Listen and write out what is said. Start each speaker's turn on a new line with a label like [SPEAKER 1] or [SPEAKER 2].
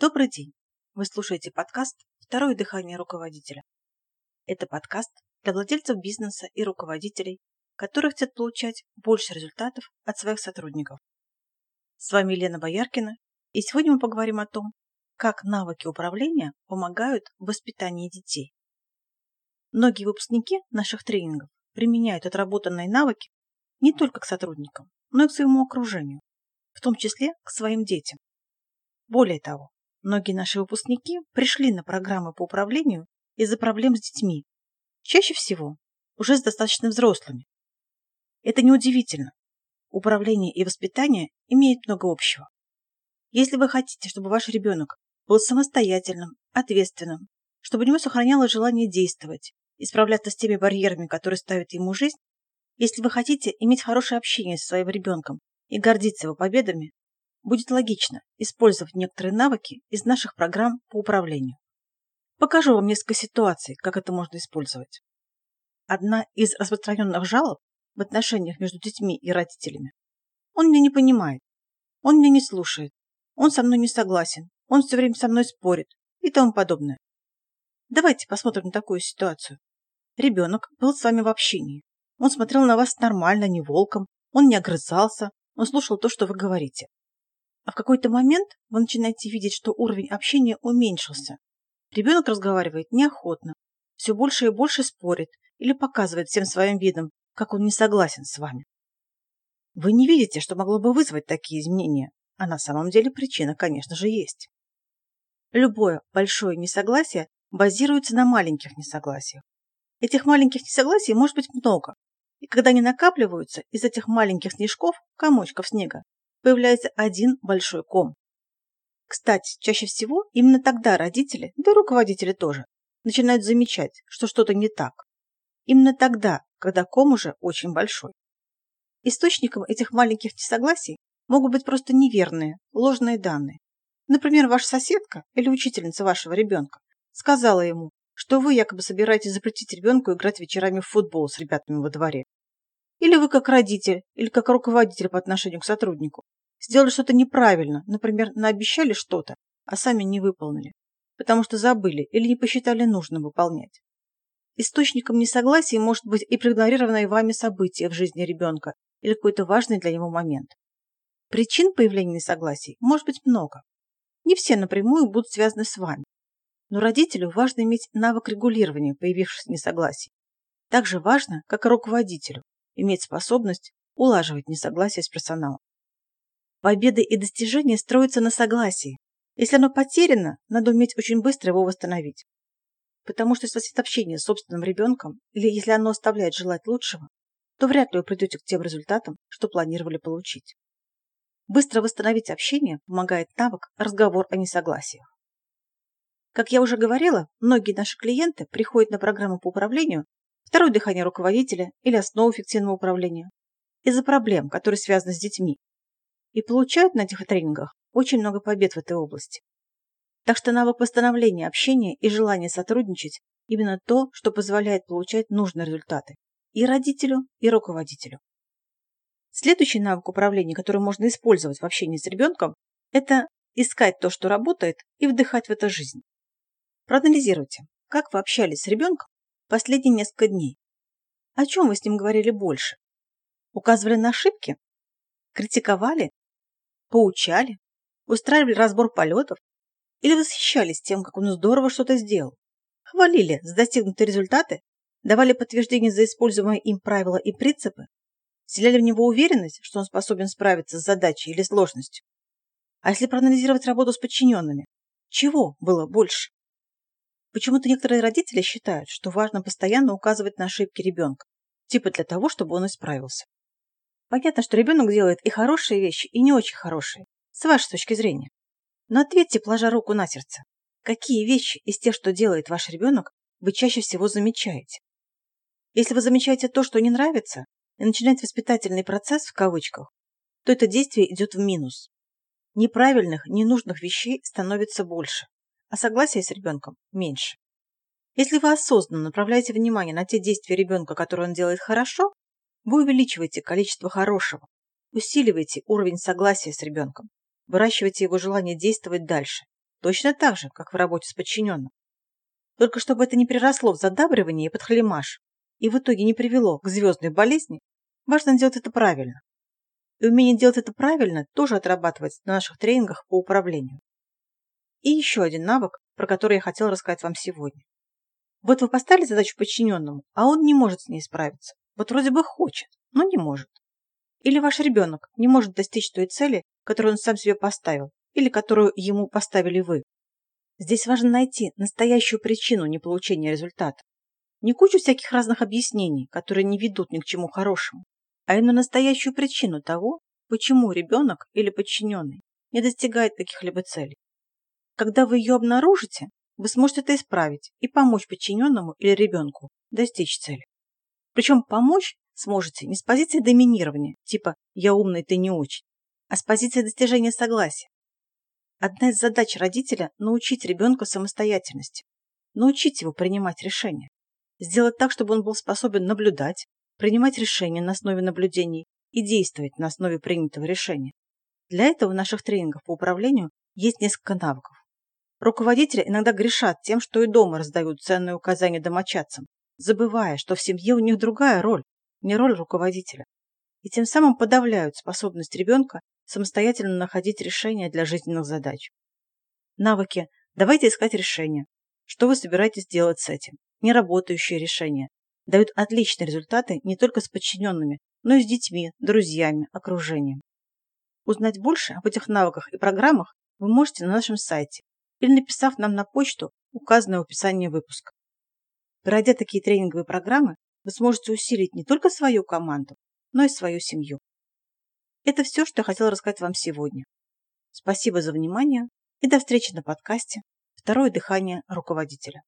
[SPEAKER 1] Добрый день! Вы слушаете подкаст «Второе дыхание руководителя». Это подкаст для владельцев бизнеса и руководителей, которые хотят получать больше результатов от своих сотрудников. С вами Елена Бояркина, и сегодня мы поговорим о том, как навыки управления помогают в воспитании детей. Многие выпускники наших тренингов применяют отработанные навыки не только к сотрудникам, но и к своему окружению, в том числе к своим детям. Более того, многие наши выпускники пришли на программы по управлению из-за проблем с детьми, чаще всего уже с достаточно взрослыми. Это неудивительно. Управление и воспитание имеют много общего. Если вы хотите, чтобы ваш ребенок был самостоятельным, ответственным, чтобы у него сохранялось желание действовать и справляться с теми барьерами, которые ставит ему жизнь, если вы хотите иметь хорошее общение со своим ребенком и гордиться его победами, будет логично использовать некоторые навыки из наших программ по управлению. Покажу вам несколько ситуаций, как это можно использовать. Одна из распространенных жалоб в отношениях между детьми и родителями. Он меня не понимает, он меня не слушает, он со мной не согласен, он все время со мной спорит и тому подобное. Давайте посмотрим на такую ситуацию. Ребенок был с вами в общении. Он смотрел на вас нормально, не волком, он не огрызался, он слушал то, что вы говорите. А в какой-то момент вы начинаете видеть, что уровень общения уменьшился. Ребенок разговаривает неохотно, все больше и больше спорит или показывает всем своим видом, как он не согласен с вами. Вы не видите, что могло бы вызвать такие изменения, а на самом деле причина, конечно же, есть. Любое большое несогласие базируется на маленьких несогласиях. Этих маленьких несогласий может быть много, и когда они накапливаются, из этих маленьких снежков, комочков снега, появляется один большой ком. Кстати, чаще всего именно тогда родители, да и руководители тоже, начинают замечать, что что-то не так. Именно тогда, когда ком уже очень большой. Источником этих маленьких несогласий могут быть просто неверные, ложные данные. Например, ваша соседка или учительница вашего ребенка сказала ему, что вы якобы собираетесь запретить ребенку играть вечерами в футбол с ребятами во дворе. Или вы как родитель, или как руководитель по отношению к сотруднику сделали что-то неправильно, например, наобещали что-то, а сами не выполнили, потому что забыли или не посчитали нужным выполнять. Источником несогласия может быть и проигнорированное вами событие в жизни ребенка или какой-то важный для него момент. Причин появления несогласий может быть много. Не все напрямую будут связаны с вами. Но родителю важно иметь навык регулирования появившихся несогласий. Также важно, как и руководителю, иметь способность улаживать несогласия с персоналом. Победы и достижения строятся на согласии. Если оно потеряно, надо уметь очень быстро его восстановить. Потому что если есть общение с собственным ребенком, или если оно оставляет желать лучшего, то вряд ли вы придете к тем результатам, что планировали получить. Быстро восстановить общение помогает навык разговор о несогласиях. Как я уже говорила, многие наши клиенты приходят на программу по управлению второе дыхание руководителя или основу эффективного управления из-за проблем, которые связаны с детьми, и получают на этих тренингах очень много побед в этой области. Так что навык восстановления общения и желание сотрудничать именно то, что позволяет получать нужные результаты и родителю, и руководителю. Следующий навык управления, который можно использовать в общении с ребенком, это искать то, что работает, и вдыхать в это жизнь. Проанализируйте, как вы общались с ребенком последние несколько дней. О чем вы с ним говорили больше? Указывали на ошибки? Критиковали? Поучали? Устраивали разбор полетов? Или восхищались тем, как он здорово что-то сделал? Хвалили за достигнутые результаты? Давали подтверждение за используемые им правила и принципы? Вселяли в него уверенность, что он способен справиться с задачей или сложностью? А если проанализировать работу с подчиненными? Чего было больше? Почему-то некоторые родители считают, что важно постоянно указывать на ошибки ребенка, типа для того, чтобы он исправился. Понятно, что ребенок делает и хорошие вещи, и не очень хорошие, с вашей точки зрения. Но ответьте, положа руку на сердце, какие вещи из тех, что делает ваш ребенок, вы чаще всего замечаете? Если вы замечаете то, что не нравится, и начинаете воспитательный процесс в кавычках, то это действие идет в минус. Неправильных, ненужных вещей становится больше а согласия с ребенком меньше. Если вы осознанно направляете внимание на те действия ребенка, которые он делает хорошо, вы увеличиваете количество хорошего, усиливаете уровень согласия с ребенком, выращиваете его желание действовать дальше точно так же, как в работе с подчиненным. Только чтобы это не переросло в задабривание и подхалимаш, и в итоге не привело к звездной болезни, важно сделать это правильно. И умение делать это правильно тоже отрабатывается на наших тренингах по управлению. И еще один навык, про который я хотела рассказать вам сегодня. Вот вы поставили задачу подчиненному, а он не может с ней справиться. Вот вроде бы хочет, но не может. Или ваш ребенок не может достичь той цели, которую он сам себе поставил, или которую ему поставили вы. Здесь важно найти настоящую причину неполучения результата. Не кучу всяких разных объяснений, которые не ведут ни к чему хорошему, а именно настоящую причину того, почему ребенок или подчиненный не достигает каких-либо целей. Когда вы ее обнаружите, вы сможете это исправить и помочь подчиненному или ребенку достичь цели. Причем помочь сможете не с позиции доминирования, типа «я умный, ты не очень», а с позиции достижения согласия. Одна из задач родителя – научить ребенка самостоятельности, научить его принимать решения, сделать так, чтобы он был способен наблюдать, принимать решения на основе наблюдений и действовать на основе принятого решения. Для этого в наших тренингах по управлению есть несколько навыков. Руководители иногда грешат тем, что и дома раздают ценные указания домочадцам, забывая, что в семье у них другая роль, не роль руководителя. И тем самым подавляют способность ребенка самостоятельно находить решения для жизненных задач. Навыки «давайте искать решения», что вы собираетесь делать с этим, неработающие решения, дают отличные результаты не только с подчиненными, но и с детьми, друзьями, окружением. Узнать больше об этих навыках и программах вы можете на нашем сайте или написав нам на почту, указанную в описании выпуска. Пройдя такие тренинговые программы, вы сможете усилить не только свою команду, но и свою семью. Это все, что я хотела рассказать вам сегодня. Спасибо за внимание и до встречи на подкасте «Второе дыхание руководителя».